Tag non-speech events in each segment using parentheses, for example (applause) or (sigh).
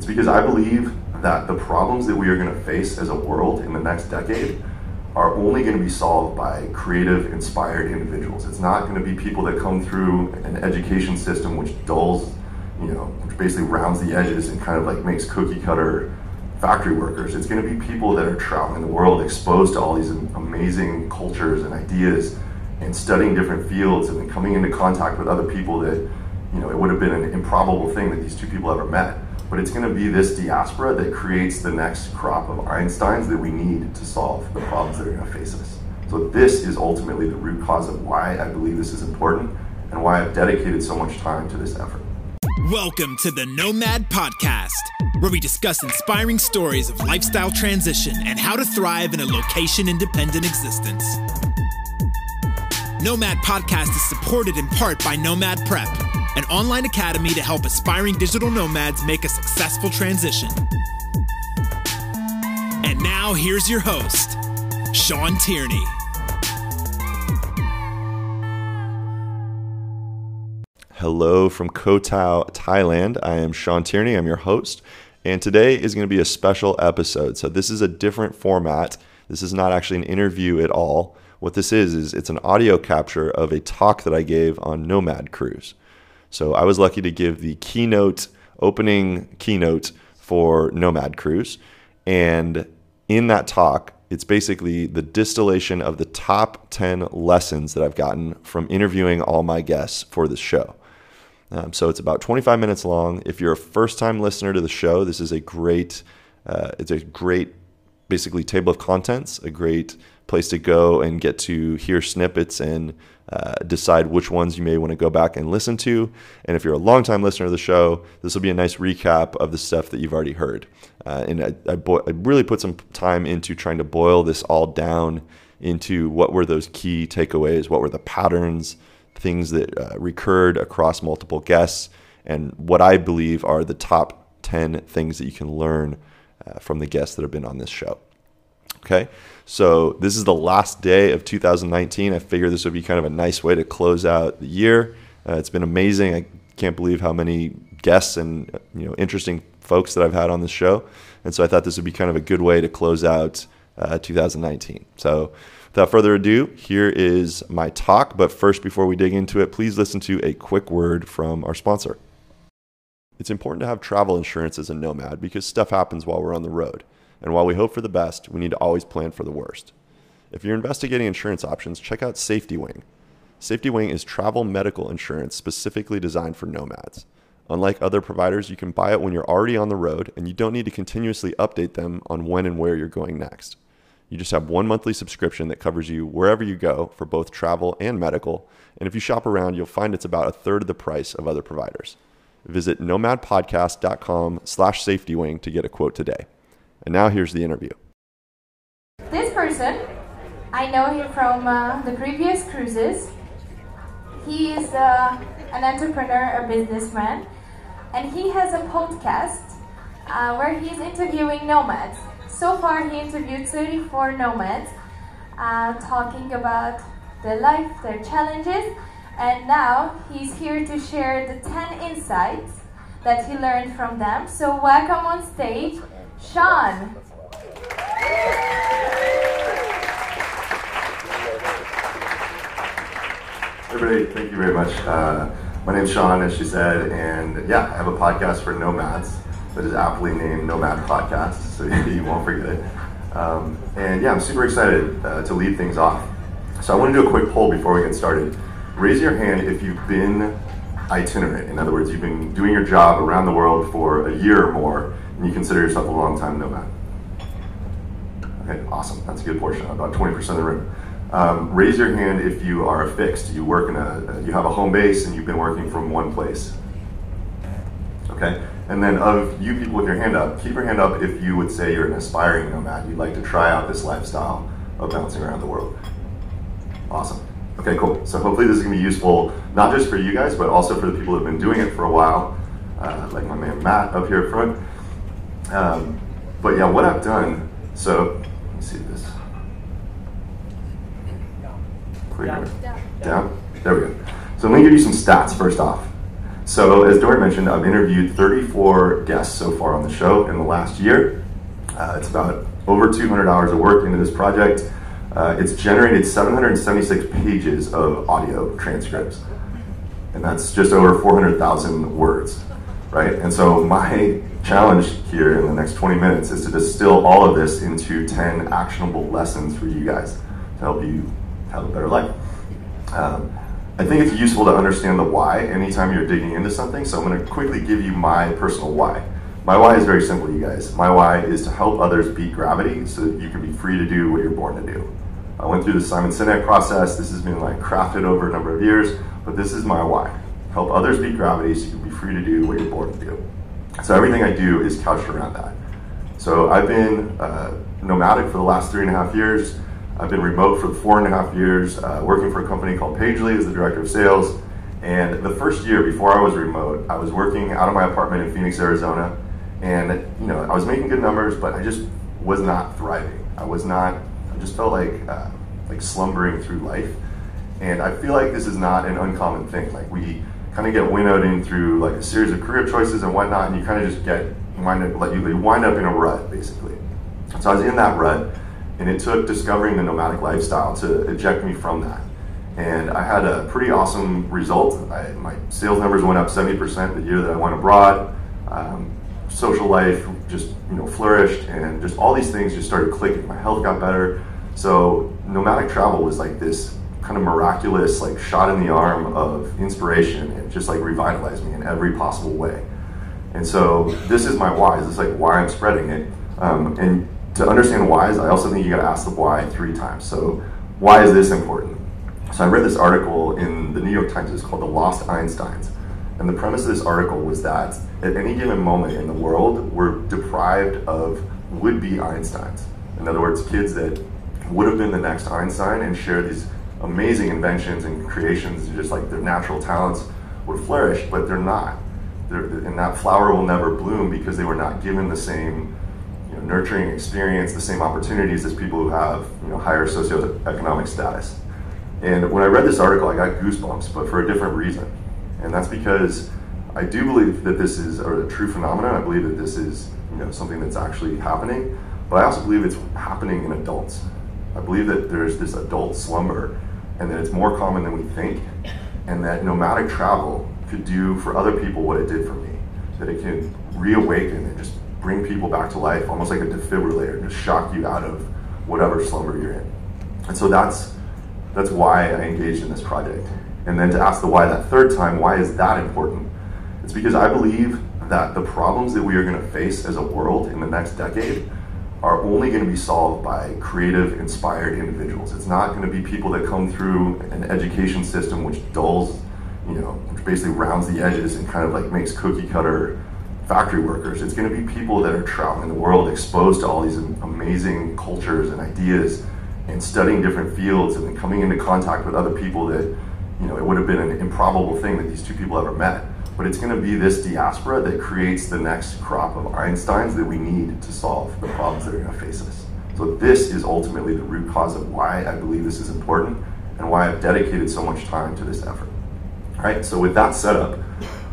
It's because I believe that the problems that we are going to face as a world in the next decade are only going to be solved by creative, inspired individuals. It's not going to be people that come through an education system which dulls, you know, which basically rounds the edges and kind of like makes cookie cutter factory workers. It's going to be people that are traveling the world, exposed to all these amazing cultures and ideas, and studying different fields, and then coming into contact with other people that, you know, it would have been an improbable thing that these two people ever met. But it's going to be this diaspora that creates the next crop of Einsteins that we need to solve the problems that are going to face us. So this is ultimately the root cause of why I believe this is important and why I've dedicated so much time to this effort. Welcome to the Nomad Podcast, where we discuss inspiring stories of lifestyle transition and how to thrive in a location independent existence. Nomad Podcast is supported in part by Nomad Prep, an online academy to help aspiring digital nomads make a successful transition. And now, here's your host, Sean Tierney. Hello from Koh Tao, Thailand. I am Sean Tierney. I'm your host. And today is going to be a special episode. So, this is a different format. This is not actually an interview at all. What this is, is it's an audio capture of a talk that I gave on Nomad Cruise. So I was lucky to give the keynote, opening keynote for Nomad Cruise. And in that talk, it's basically the distillation of the top 10 lessons that I've gotten from interviewing all my guests for this show. Um, so it's about 25 minutes long. If you're a first time listener to the show, this is a great, uh, it's a great, basically, table of contents, a great place to go and get to hear snippets and uh, decide which ones you may want to go back and listen to. And if you're a longtime listener of the show, this will be a nice recap of the stuff that you've already heard. Uh, and I, I, bo- I, really put some time into trying to boil this all down into what were those key takeaways, what were the patterns, things that uh, recurred across multiple guests, and what I believe are the top 10 things that you can learn uh, from the guests that have been on this show. Okay. So this is the last day of 2019. I figured this would be kind of a nice way to close out the year. Uh, it's been amazing. I can't believe how many guests and you know interesting folks that I've had on this show, and so I thought this would be kind of a good way to close out uh, 2019. So. Without further ado, here is my talk. But first, before we dig into it, please listen to a quick word from our sponsor. It's important to have travel insurance as a nomad because stuff happens while we're on the road. And while we hope for the best, we need to always plan for the worst. If you're investigating insurance options, check out Safety Wing. Safety Wing is travel medical insurance specifically designed for nomads. Unlike other providers, you can buy it when you're already on the road and you don't need to continuously update them on when and where you're going next. You just have one monthly subscription that covers you wherever you go for both travel and medical, and if you shop around, you'll find it's about a third of the price of other providers. Visit nomadpodcast.com slash safetywing to get a quote today. And now here's the interview. This person, I know him from uh, the previous cruises. He is uh, an entrepreneur, a businessman, and he has a podcast uh, where he's interviewing nomads. So far, he interviewed 34 nomads, uh, talking about their life, their challenges, and now he's here to share the 10 insights that he learned from them. So, welcome on stage, Sean. Everybody, thank you very much. Uh, my name's Sean, as she said, and yeah, I have a podcast for nomads that is aptly named Nomad Podcast, so (laughs) you won't forget it. Um, and yeah, I'm super excited uh, to lead things off. So I want to do a quick poll before we get started. Raise your hand if you've been itinerant. In other words, you've been doing your job around the world for a year or more and you consider yourself a long time nomad. Okay, awesome. That's a good portion, about 20% of the room. Um, raise your hand if you are a fixed. You work in a, you have a home base and you've been working from one place. Okay, and then of you people with your hand up, keep your hand up if you would say you're an aspiring nomad. You'd like to try out this lifestyle of bouncing around the world. Awesome. Okay, cool. So hopefully this is going to be useful, not just for you guys, but also for the people have been doing it for a while, uh, like my man Matt up here front. Um, but yeah, what I've done, so let me see this. Clear. Down. Down. There we go. So let me give you some stats first off. So, as Dory mentioned, I've interviewed 34 guests so far on the show in the last year. Uh, it's about over 200 hours of work into this project. Uh, it's generated 776 pages of audio transcripts, and that's just over 400,000 words, right? And so, my challenge here in the next 20 minutes is to distill all of this into 10 actionable lessons for you guys to help you have a better life. Um, I think it's useful to understand the why anytime you're digging into something. So I'm going to quickly give you my personal why. My why is very simple, you guys. My why is to help others beat gravity so that you can be free to do what you're born to do. I went through the Simon Sinek process. This has been like crafted over a number of years, but this is my why. Help others beat gravity so you can be free to do what you're born to do. So everything I do is couched around that. So I've been uh, nomadic for the last three and a half years. I've been remote for four and a half years, uh, working for a company called Pagely as the director of sales. And the first year before I was remote, I was working out of my apartment in Phoenix, Arizona. And, you know, I was making good numbers, but I just was not thriving. I was not, I just felt like, uh, like slumbering through life. And I feel like this is not an uncommon thing. Like we kind of get winnowed in through like a series of career choices and whatnot, and you kind of just get wind up, let you wind up in a rut, basically. So I was in that rut, and it took discovering the nomadic lifestyle to eject me from that. And I had a pretty awesome result. I, my sales numbers went up 70% the year that I went abroad. Um, social life just you know flourished, and just all these things just started clicking. My health got better. So nomadic travel was like this kind of miraculous like shot in the arm of inspiration and just like revitalized me in every possible way. And so this is my why. This is like why I'm spreading it. Um, and to understand whys, I also think you got to ask the why three times. So, why is this important? So, I read this article in the New York Times. It's called "The Lost Einsteins," and the premise of this article was that at any given moment in the world, we're deprived of would-be Einsteins. In other words, kids that would have been the next Einstein and share these amazing inventions and creations, just like their natural talents would flourish, but they're not. They're, and that flower will never bloom because they were not given the same know, nurturing experience, the same opportunities as people who have you know, higher socioeconomic status. And when I read this article, I got goosebumps, but for a different reason. And that's because I do believe that this is a true phenomenon. I believe that this is you know, something that's actually happening. But I also believe it's happening in adults. I believe that there's this adult slumber and that it's more common than we think. And that nomadic travel could do for other people what it did for me. That it can reawaken and just bring people back to life, almost like a defibrillator, just shock you out of whatever slumber you're in. And so that's that's why I engaged in this project. And then to ask the why that third time, why is that important? It's because I believe that the problems that we are going to face as a world in the next decade are only going to be solved by creative, inspired individuals. It's not going to be people that come through an education system which dulls, you know, which basically rounds the edges and kind of like makes cookie cutter factory workers. It's going to be people that are traveling the world, exposed to all these amazing cultures and ideas, and studying different fields, and then coming into contact with other people that, you know, it would have been an improbable thing that these two people ever met. But it's going to be this diaspora that creates the next crop of Einsteins that we need to solve the problems that are going to face us. So this is ultimately the root cause of why I believe this is important and why I've dedicated so much time to this effort. All right, so with that setup,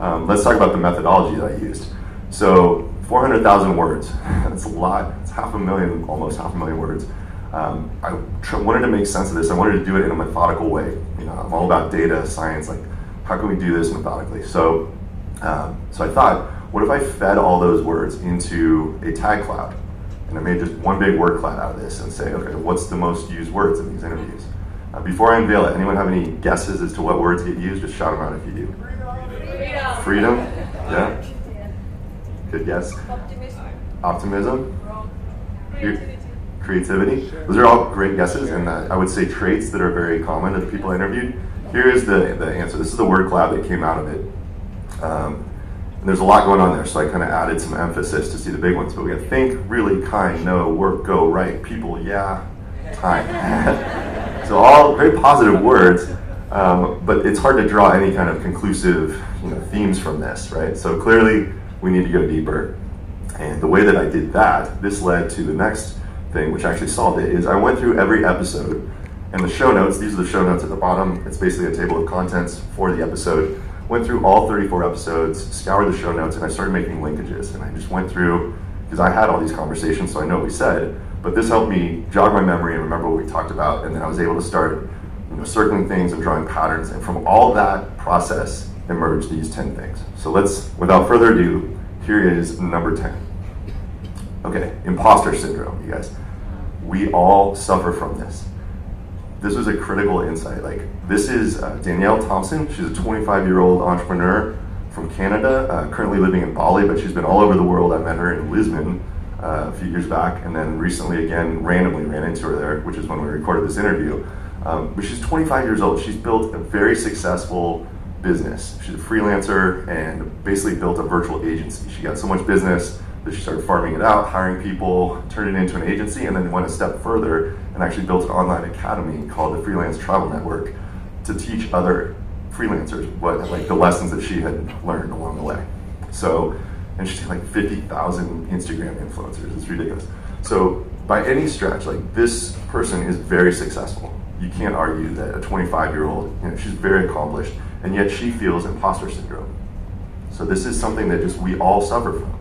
um, let's talk about the methodology that I used. So 400,000 words, (laughs) that's a lot. It's half a million, almost half a million words. Um, I tr- wanted to make sense of this. I wanted to do it in a methodical way. You know, I'm all about data, science, like how can we do this methodically? So, um, so I thought, what if I fed all those words into a tag cloud? And I made just one big word cloud out of this and say, okay, what's the most used words in these interviews? Uh, before I unveil it, anyone have any guesses as to what words get used? Just shout them out if you do. Freedom. Freedom? Yeah. Good guess. Optimism. Optimism. Creativity. Creativity. Those are all great guesses, and uh, I would say traits that are very common to the people I interviewed. Here is the, the answer. This is the word cloud that came out of it. Um, and there's a lot going on there, so I kind of added some emphasis to see the big ones. But we got think, really, kind, no, work, go, right, people, yeah, time. (laughs) so all very positive words, um, but it's hard to draw any kind of conclusive you know, themes from this, right? So clearly, we need to go deeper. And the way that I did that, this led to the next thing, which actually solved it, is I went through every episode and the show notes, these are the show notes at the bottom. It's basically a table of contents for the episode. Went through all 34 episodes, scoured the show notes, and I started making linkages. And I just went through because I had all these conversations, so I know what we said. But this helped me jog my memory and remember what we talked about, and then I was able to start you know, circling things and drawing patterns. And from all that process emerged these 10 things. So let's, without further ado, here is number 10. Okay, imposter syndrome, you guys. We all suffer from this. This was a critical insight. Like, this is uh, Danielle Thompson. She's a 25 year old entrepreneur from Canada, uh, currently living in Bali, but she's been all over the world. I met her in Lisbon uh, a few years back, and then recently again, randomly ran into her there, which is when we recorded this interview. Um, but she's 25 years old. She's built a very successful business. She's a freelancer and basically built a virtual agency. She got so much business that she started farming it out, hiring people, turned it into an agency, and then went a step further and actually built an online academy called the Freelance Travel Network to teach other freelancers what like the lessons that she had learned along the way. So, and she's like 50,000 Instagram influencers. It's ridiculous. So, by any stretch, like this person is very successful. You can't argue that a 25 year old, you know, she's very accomplished, and yet she feels imposter syndrome. So, this is something that just we all suffer from.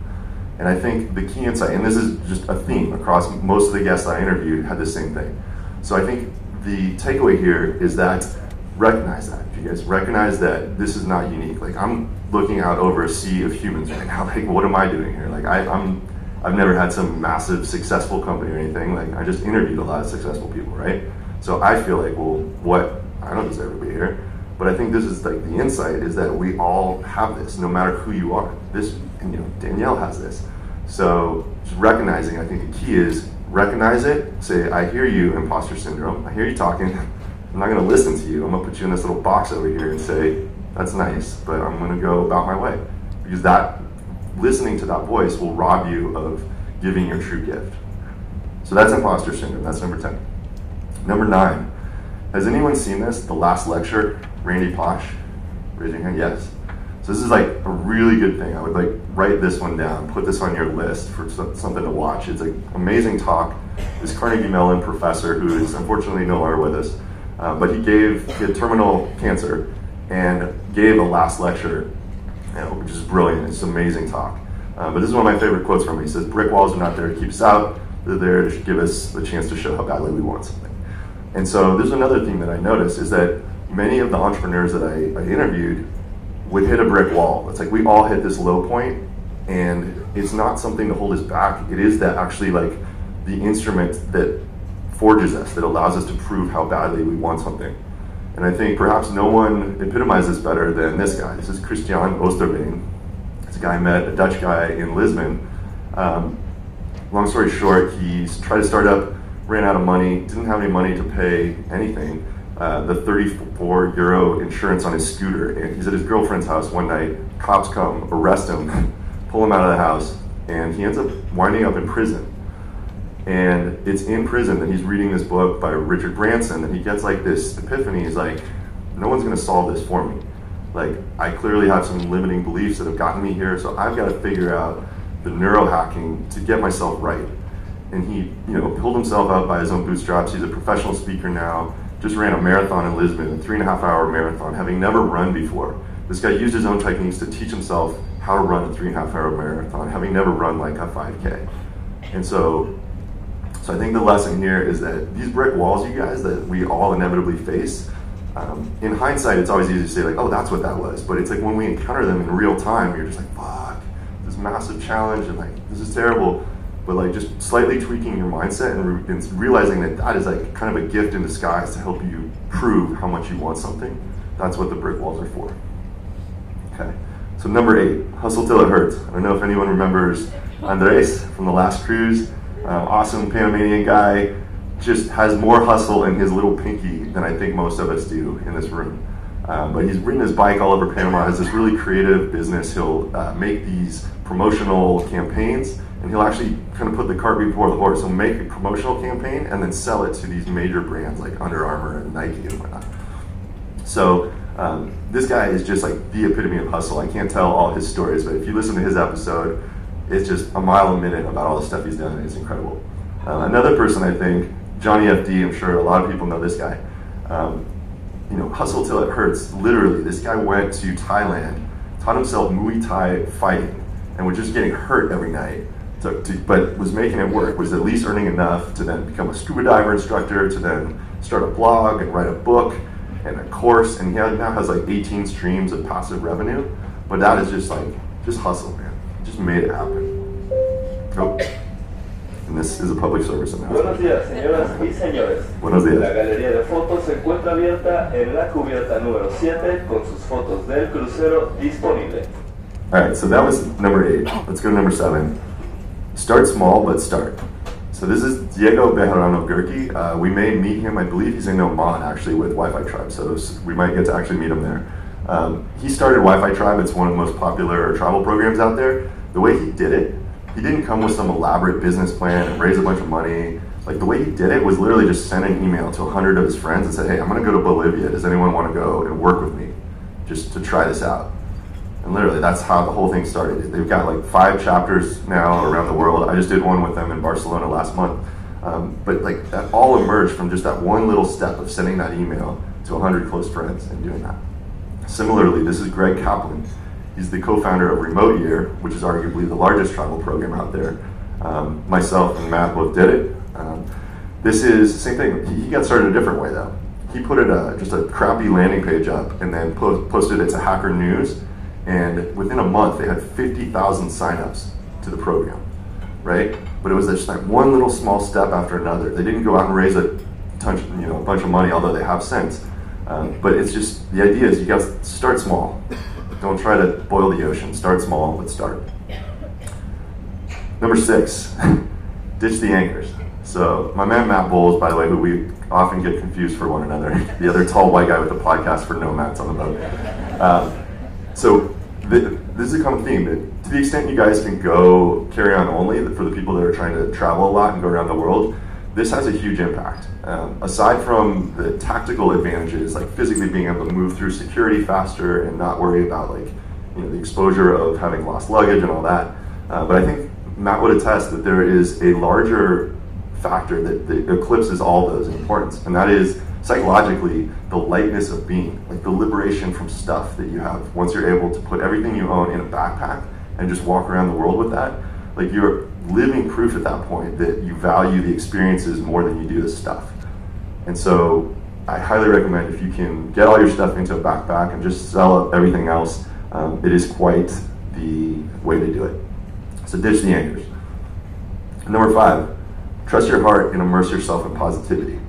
And I think the key insight, and this is just a theme across most of the guests I interviewed, had the same thing. So I think the takeaway here is that recognize that. You guys recognize that this is not unique. Like I'm looking out over a sea of humans right now. (laughs) Like what am I doing here? Like I, I'm I've never had some massive successful company or anything. Like I just interviewed a lot of successful people, right? So I feel like, well, what I don't deserve to be here. But I think this is like the insight is that we all have this, no matter who you are. This, and you know, Danielle has this. So recognizing, I think the key is recognize it. Say, I hear you, imposter syndrome. I hear you talking. I'm not going to listen to you. I'm going to put you in this little box over here and say, that's nice, but I'm going to go about my way. Because that, listening to that voice will rob you of giving your true gift. So that's imposter syndrome. That's number 10. Number nine. Has anyone seen this? The last lecture, Randy Pausch? Raising hand, yes. So this is like a really good thing. I would like write this one down, put this on your list for something to watch. It's an amazing talk. This Carnegie Mellon professor, who is unfortunately no longer with us, uh, but he gave he had terminal cancer and gave a last lecture, you know, which is brilliant. It's an amazing talk. Uh, but this is one of my favorite quotes from him. He says, "Brick walls are not there to keep us out; they're there to give us the chance to show how badly we want something." And so there's another thing that I noticed is that many of the entrepreneurs that I, I interviewed would hit a brick wall. It's like we all hit this low point, and it's not something to hold us back. It is that actually like the instrument that forges us, that allows us to prove how badly we want something. And I think perhaps no one epitomizes better than this guy. This is Christian Oosterveen. It's a guy I met, a Dutch guy in Lisbon. Um, long story short, he's tried to start up, ran out of money, didn't have any money to pay anything uh, the 34 euro insurance on his scooter. And he's at his girlfriend's house one night. Cops come, arrest him, (laughs) pull him out of the house, and he ends up winding up in prison. And it's in prison that he's reading this book by Richard Branson, and he gets like this epiphany. He's like, no one's to solve this for me. Like, I clearly have some limiting beliefs that have gotten me here, so I've got to figure out the neurohacking to get myself right. And he, you know, pulled himself out by his own bootstraps. He's a professional speaker now just ran a marathon in Lisbon, a three and a half hour marathon, having never run before. This guy used his own techniques to teach himself how to run a three and a half hour marathon, having never run like a 5K. And so, so I think the lesson here is that these brick walls, you guys, that we all inevitably face, um, in hindsight, it's always easy to say like, oh, that's what that was. But it's like when we encounter them in real time, you're just like, fuck, this massive challenge, and like, this is terrible but like just slightly tweaking your mindset and, re- and, realizing that that is like kind of a gift in disguise to help you prove how much you want something. That's what the brick walls are for. Okay. So number eight, hustle till it hurts. I don't know if anyone remembers Andres from the last cruise. Uh, awesome Panamanian guy, just has more hustle in his little pinky than I think most of us do in this room. Um, but he's ridden his bike all over Panama. Has this really creative business. He'll uh, make these promotional campaigns and he'll actually kind of put the cart before the horse. He'll make a promotional campaign and then sell it to these major brands like Under Armour and Nike and whatnot. So um, this guy is just like the epitome of hustle. I can't tell all his stories, but if you listen to his episode, it's just a mile a minute about all the stuff he's done. It's incredible. Uh, another person I think, Johnny FD. I'm sure a lot of people know this guy. Um, you know, hustle till it hurts. Literally, this guy went to Thailand, taught himself Muay Thai fighting, and was just getting hurt every night. To, to, but was making it work. Was at least earning enough to then become a scuba diver instructor, to then start a blog and write a book and a course. And he now has like 18 streams of passive revenue. But that is just like just hustle, man. Just made it happen. Oh. And this is a public service announcement. Buenos días, señoras y señores. Buenos días. La galería de fotos se encuentra abierta en la cubierta número 7 con sus fotos del crucero disponible. All right, so that was number eight. Let's go to number seven. Start small, but start. So this is Diego Bejarano Gurki. Uh, we may meet him. I believe he's in Oman actually with Wi-Fi Tribe. So we might get to actually meet him there. Um, he started Wi-Fi Tribe. It's one of the most popular travel programs out there. The way he did it he didn't come with some elaborate business plan and raise a bunch of money. Like the way he did it was literally just send an email to a 100 of his friends and said, hey, I'm going to go to Bolivia. Does anyone want to go and work with me just to try this out? And literally, that's how the whole thing started. They've got like five chapters now around the world. I just did one with them in Barcelona last month. Um, but like that all emerged from just that one little step of sending that email to 100 close friends and doing that. Similarly, this is Greg Kaplan. He's the co-founder of Remote Year, which is arguably the largest travel program out there. Um, myself and Matt both did it. Um, this is the same thing. He, got started a different way though. He put it uh, just a crappy landing page up and then po- posted it to Hacker News, and within a month they had 50,000 signups to the program, right? But it was just like one little small step after another. They didn't go out and raise a ton, you know, a bunch of money, although they have since. Um, but it's just the idea is you got to start small. Don't try to boil the ocean. Start small, but start. Number six, (laughs) ditch the anchors. So my man Matt Bowles, by the way, who we often get confused for one another, (laughs) the other tall white guy with the podcast for nomads on the boat. Um, so this is a common theme. To the extent you guys can go carry on only for the people that are trying to travel a lot and go around the world, this has a huge impact. Um, aside from the tactical advantages, like physically being able to move through security faster and not worry about like you know the exposure of having lost luggage and all that, uh, but I think Matt would attest that there is a larger factor that, that eclipses all those in importance, and that is psychologically the lightness of being, like the liberation from stuff that you have once you're able to put everything you own in a backpack and just walk around the world with that. Like you're living proof at that point that you value the experiences more than you do the stuff. And so I highly recommend if you can get all your stuff into a backpack and just sell everything else, um, it is quite the way to do it. So ditch the anchors. Number five, trust your heart and immerse yourself in positivity.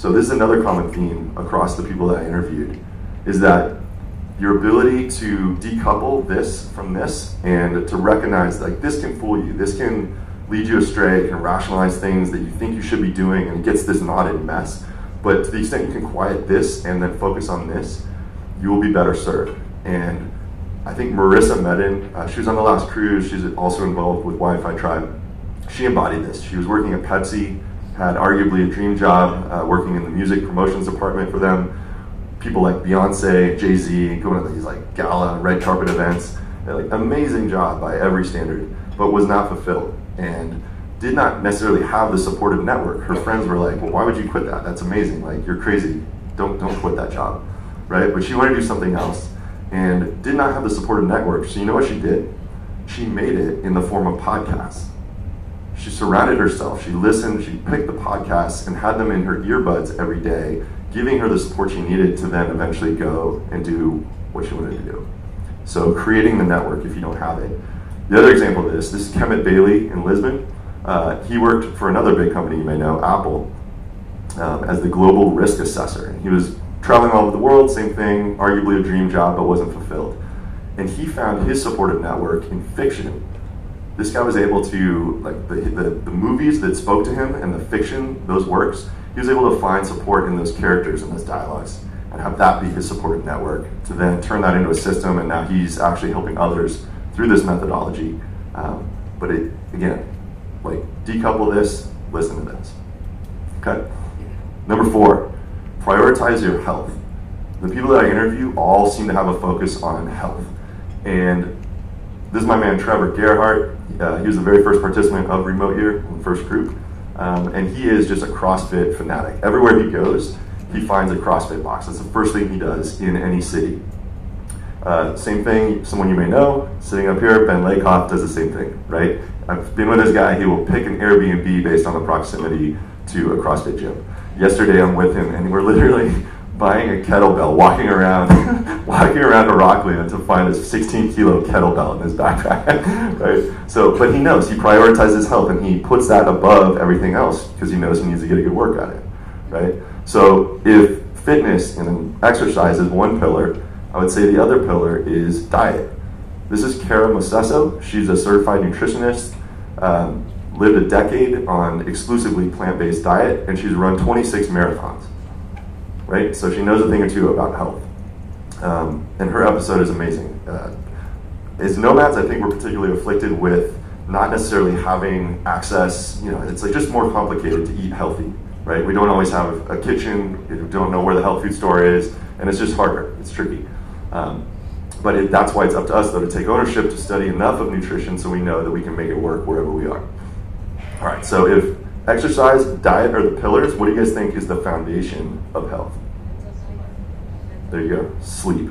So this is another common theme across the people that I interviewed, is that your ability to decouple this from this and to recognize like this can fool you. This can lead you astray. It can rationalize things that you think you should be doing and it gets this knotted mess. But to the extent you can quiet this and then focus on this you will be better served. And i think marissa medin uh, she was on the last cruise. She's also involved with wi-fi tribe. She embodied this. She was working at pepsi had arguably a dream job uh, working in the music promotions department for them people like Beyonce, Jay Z, going to these like gala red carpet events. Like amazing job by every standard, but was not fulfilled and did not necessarily have the supportive network. Her friends were like, "Well, why would you quit that? That's amazing. Like you're crazy. Don't don't quit that job." Right? But she wanted to do something else and did not have the supportive network. So you know what she did? She made it in the form of podcasts. She surrounded herself. She listened. She picked the podcasts and had them in her earbuds every day giving her the support she needed to then eventually go and do what she wanted to do. So creating the network if you don't have it. The other example of this, this is Kemet Bailey in Lisbon. Uh, he worked for another big company you may know, Apple, um, as the global risk assessor. He was traveling all over the world, same thing, arguably a dream job, but wasn't fulfilled. And he found his supportive network in fiction. This guy was able to, like, the, the, the movies that spoke to him and the fiction, those works, he was able to find support in those characters and those dialogues and have that be his supportive network to then turn that into a system. And now he's actually helping others through this methodology. Um, but it again like decouple this listen to this. Okay? Number four prioritize your health. The people that i interview all seem to have a focus on health. And this is my man trevor gerhardt uh, he was the very first participant of remote year the first group um, and he is just a CrossFit fanatic. Everywhere he goes, he finds a CrossFit box. That's the first thing he does in any city. Uh, same thing, someone you may know, sitting up here, Ben Lakoff does the same thing, right? I've been with this guy, he will pick an Airbnb based on the proximity to a CrossFit gym. Yesterday I'm with him and we're (laughs) literally buying a kettlebell, walking around, (laughs) walking around to Rockland to find a 16 kilo kettlebell in his backpack, (laughs) right? So, but he knows he prioritizes health and he puts that above everything else because he knows he needs to get a good workout it, right? So, if fitness and exercise is one pillar, I would say the other pillar is diet. This is Kara Mosesso. She's a certified nutritionist. Um, lived a decade on exclusively plant-based diet, and she's run 26 marathons right? So she knows a thing or two about health. Um, and her episode is amazing. Uh, as nomads, I think we're particularly afflicted with not necessarily having access, you know, it's like just more complicated to eat healthy, right? We don't always have a kitchen, we don't know where the health food store is, and it's just harder, it's tricky. Um, but it, that's why it's up to us, though, to take ownership, to study enough of nutrition so we know that we can make it work wherever we are. All right, so if exercise, diet are the pillars, what do you guys think is the foundation of health? There you go, sleep.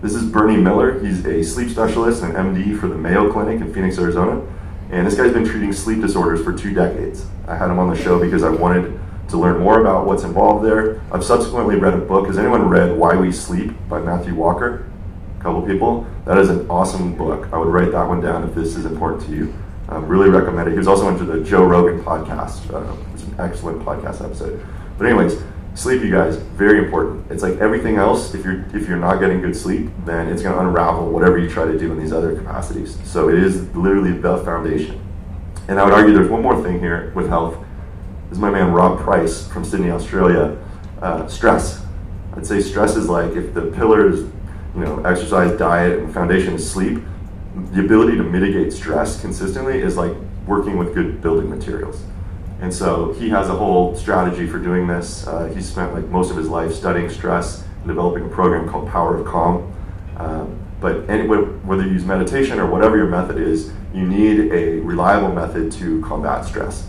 This is Bernie Miller. He's a sleep specialist and MD for the Mayo Clinic in Phoenix, Arizona. And this guy's been treating sleep disorders for two decades. I had him on the show because I wanted to learn more about what's involved there. I've subsequently read a book. Has anyone read Why We Sleep by Matthew Walker? A couple people. That is an awesome book. I would write that one down if this is important to you. Um, really recommend it. He was also into the Joe Rogan podcast. Uh, it's an excellent podcast episode. But anyways, sleep, you guys, very important. It's like everything else. If you're if you're not getting good sleep, then it's going to unravel whatever you try to do in these other capacities. So it is literally the foundation. And I would argue there's one more thing here with health. This is my man Rob Price from Sydney, Australia. Uh, stress. I'd say stress is like if the pillars, you know, exercise, diet, and foundation is sleep. The ability to mitigate stress consistently is like working with good building materials. And so he has a whole strategy for doing this. Uh, he spent like most of his life studying stress and developing a program called Power of Calm. Um, but any, whether you use meditation or whatever your method is, you need a reliable method to combat stress.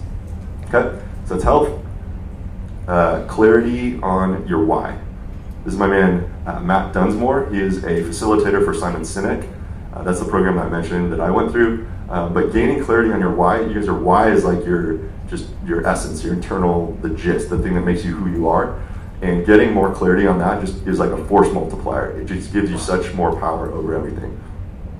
Okay, so that's health. Uh, clarity on your why. This is my man uh, Matt Dunsmore. He is a facilitator for Simon Sinek. Uh, that's the program I mentioned that I went through. Uh, but gaining clarity on your why, you guys why is like your just your essence, your internal, the gist, the thing that makes you who you are. And getting more clarity on that just is like a force multiplier. It just gives you such more power over everything.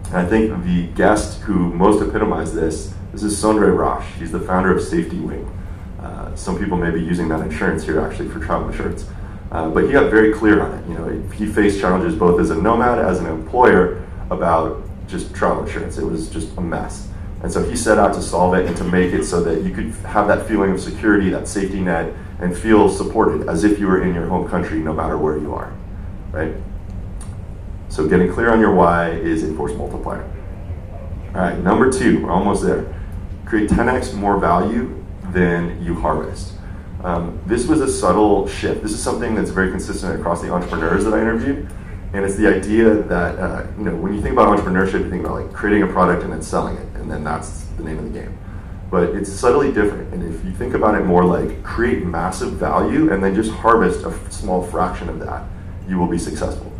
And I think the guest who most epitomized this, this is Sondre Rasch. He's the founder of Safety Wing. Uh, some people may be using that insurance here actually for travel insurance. Uh, but he got very clear on it. You know, he faced challenges both as a nomad, as an employer, about just travel insurance. It was just a mess. And so he set out to solve it and to make it so that you could have that feeling of security, that safety net, and feel supported as if you were in your home country no matter where you are, right? So getting clear on your why is a force multiplier. All right, number two, we're almost there. Create 10x more value than you harvest. Um, this was a subtle shift. This is something that's very consistent across the entrepreneurs that I interviewed. And it's the idea that, uh, you know, when you think about entrepreneurship, you think about like creating a product and then selling it, and then that's the name of the game. But it's subtly different. And if you think about it more like create massive value and then just harvest a small fraction of that, you will be successful.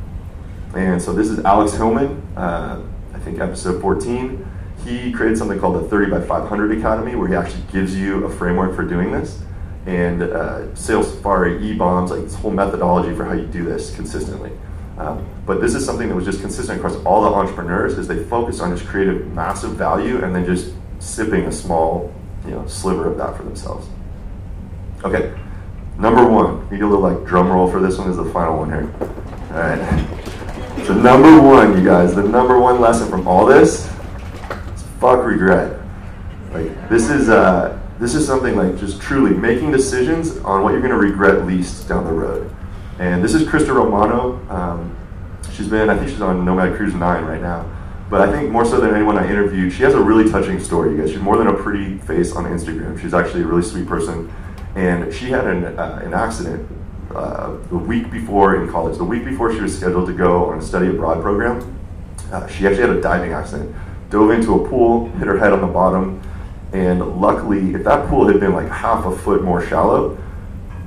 And so this is Alex Hillman, uh, I think episode 14. He created something called the 30 by 500 Academy, where he actually gives you a framework for doing this. And uh, Sales Safari, E-Bombs, like this whole methodology for how you do this consistently. Um, but this is something that was just consistent across all the entrepreneurs is they focus on just creating massive value and then just sipping a small you know sliver of that for themselves. Okay, number one, we do a little like drum roll for this one is the final one here. All right. So number one, you guys, the number one lesson from all this is fuck regret. Like this is uh, this is something like just truly making decisions on what you're to regret least down the road. And this is Krista Romano. Um, she's been, I think she's on Nomad Cruise 9 right now. But I think more so than anyone I interviewed, she has a really touching story, you guys. She's more than a pretty face on Instagram. She's actually a really sweet person. And she had an, uh, an accident uh, the week before in college. The week before she was scheduled to go on a study abroad program, uh, she actually had a diving accident. Dove into a pool, hit her head on the bottom, and luckily, if that pool had been like half a foot more shallow,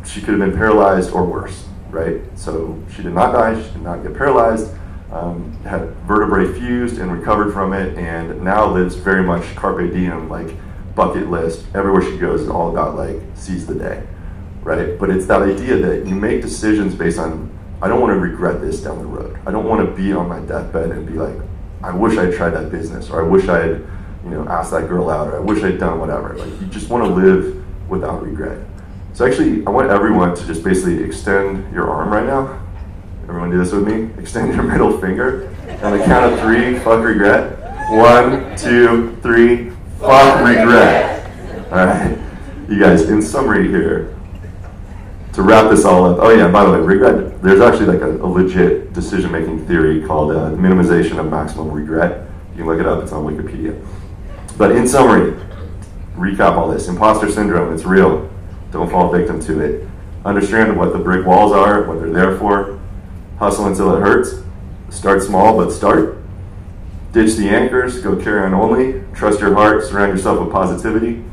she could have been paralyzed or worse, right? So she did not die, she did not get paralyzed, um, had vertebrae fused and recovered from it, and now lives very much carpe diem, like bucket list. Everywhere she goes is all about like seize the day, right? But it's that idea that you make decisions based on I don't want to regret this down the road. I don't want to be on my deathbed and be like, I wish I'd tried that business, or I wish I'd, you know, asked that girl out, or I wish I'd done whatever. Like you just want to live without regret. So actually, I want everyone to just basically extend your arm right now. Everyone do this with me. Extend your (laughs) middle finger. On the count of three, fuck regret. One, two, three, fuck regret. All right. You guys, in summary here, to wrap this all up, oh yeah, by the way, regret, there's actually like a, a legit decision making theory called uh, minimization of maximum regret. You can look it up, it's on Wikipedia. But in summary, recap all this imposter syndrome, it's real. Don't fall victim to it. Understand what the brick walls are, what they're there for. Hustle until it hurts. Start small, but start. Ditch the anchors, go carry on only. Trust your heart, surround yourself with positivity.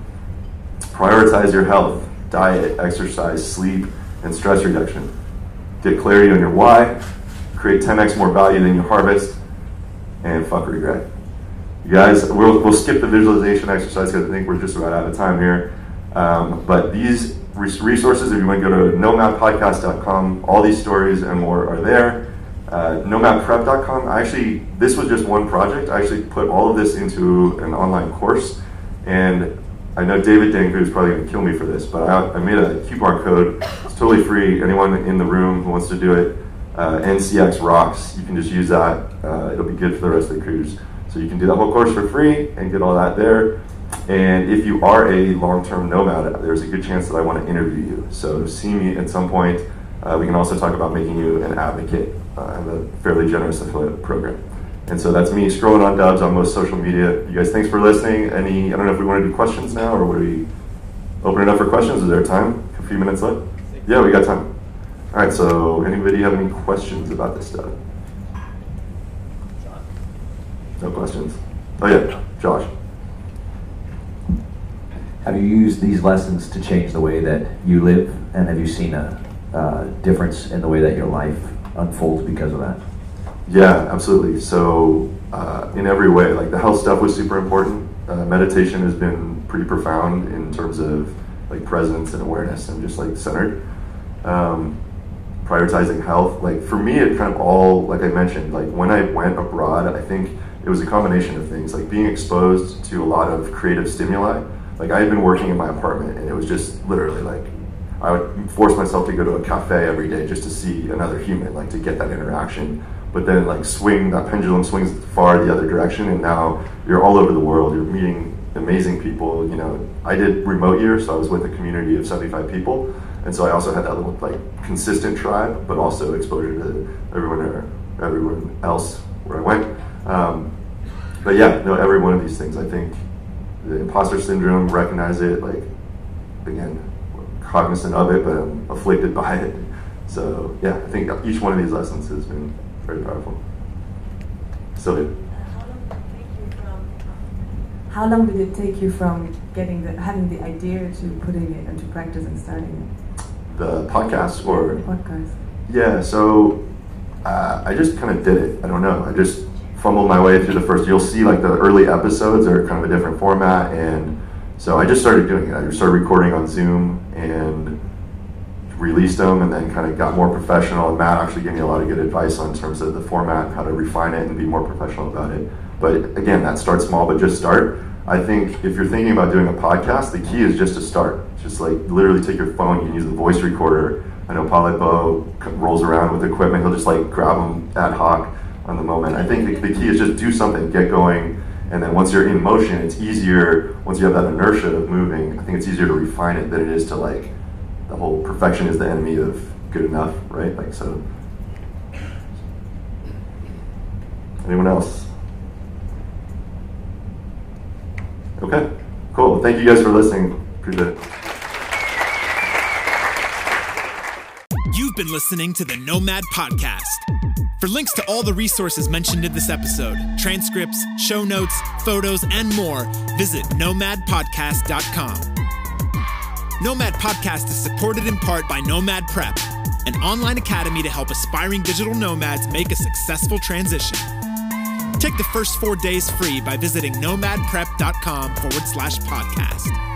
Prioritize your health, diet, exercise, sleep, and stress reduction. Get clarity on your why. Create 10x more value than you harvest. And fuck regret. You guys, we'll, we'll skip the visualization exercise because I think we're just about out of time here. Um, but these resources, if you want to go to nomadpodcast.com, all these stories and more are there. Uh, nomadprep.com, actually, this was just one project. I actually put all of this into an online course. And I know David Danku is probably going to kill me for this, but I, I, made a coupon code. It's totally free. Anyone in the room who wants to do it, uh, NCX rocks. You can just use that. Uh, it'll be good for the rest of the cruise. So you can do that whole course for free and get all that there. And if you are a long-term nomad, there's a good chance that I want to interview you. So see me at some point. Uh, we can also talk about making you an advocate. Uh, I have a fairly generous affiliate program. And so that's me scrolling on Dubs on most social media. You guys, thanks for listening. Any, I don't know if we want to do questions now or would we open it up for questions? Is there time? A few minutes left? Yeah, we got time. All right, so anybody have any questions about this stuff? No questions? Oh yeah, Josh. Have you used these lessons to change the way that you live, and have you seen a uh, difference in the way that your life unfolds because of that? Yeah, absolutely. So, uh, in every way, like the health stuff was super important. Uh, meditation has been pretty profound in terms of like presence and awareness and just like centered. Um, prioritizing health, like for me, it kind of all, like I mentioned, like when I went abroad, I think it was a combination of things, like being exposed to a lot of creative stimuli like I had been working in my apartment and it was just literally like I would force myself to go to a cafe every day just to see another human, like to get that interaction. But then like swing that pendulum swings far the other direction and now you're all over the world. You're meeting amazing people. You know, I did remote year, so I was with a community of 75 people. And so I also had that little like consistent tribe, but also exposure to everyone or everyone else where I went. Um, but yeah, no, every one of these things I think the imposter syndrome, recognize it, like, again, cognizant of it, but I'm afflicted by it. So, yeah, I think each one of these lessons has been very powerful. Sylvia. How long did it take you from getting the, having the idea to putting it into practice and starting it? The podcast or? The podcast. Yeah, so uh, I just kind of did it. I don't know. I just fumbled my way through the first. You'll see like the early episodes are kind of a different format, and so I just started doing it. I started recording on Zoom and released them, and then kind of got more professional. And Matt actually gave me a lot of good advice on terms of the format, how to refine it, and be more professional about it. But again, that start small, but just start. I think if you're thinking about doing a podcast, the key is just to start. Just like literally take your phone, you can use the voice recorder. I know Bo rolls around with equipment. He'll just like grab them ad hoc on the moment. I think the, the key is just do something, get going, and then once you're in motion, it's easier, once you have that inertia of moving, I think it's easier to refine it than it is to like, the whole perfection is the enemy of good enough, right? Like, so. Anyone else? Okay, cool. Thank you guys for listening. Appreciate it. You've been listening to the Nomad Podcast. For links to all the resources mentioned in this episode, transcripts, show notes, photos, and more, visit nomadpodcast.com. Nomad Podcast is supported in part by Nomad Prep, an online academy to help aspiring digital nomads make a successful transition. Take the first four days free by visiting nomadprep.com forward slash podcast.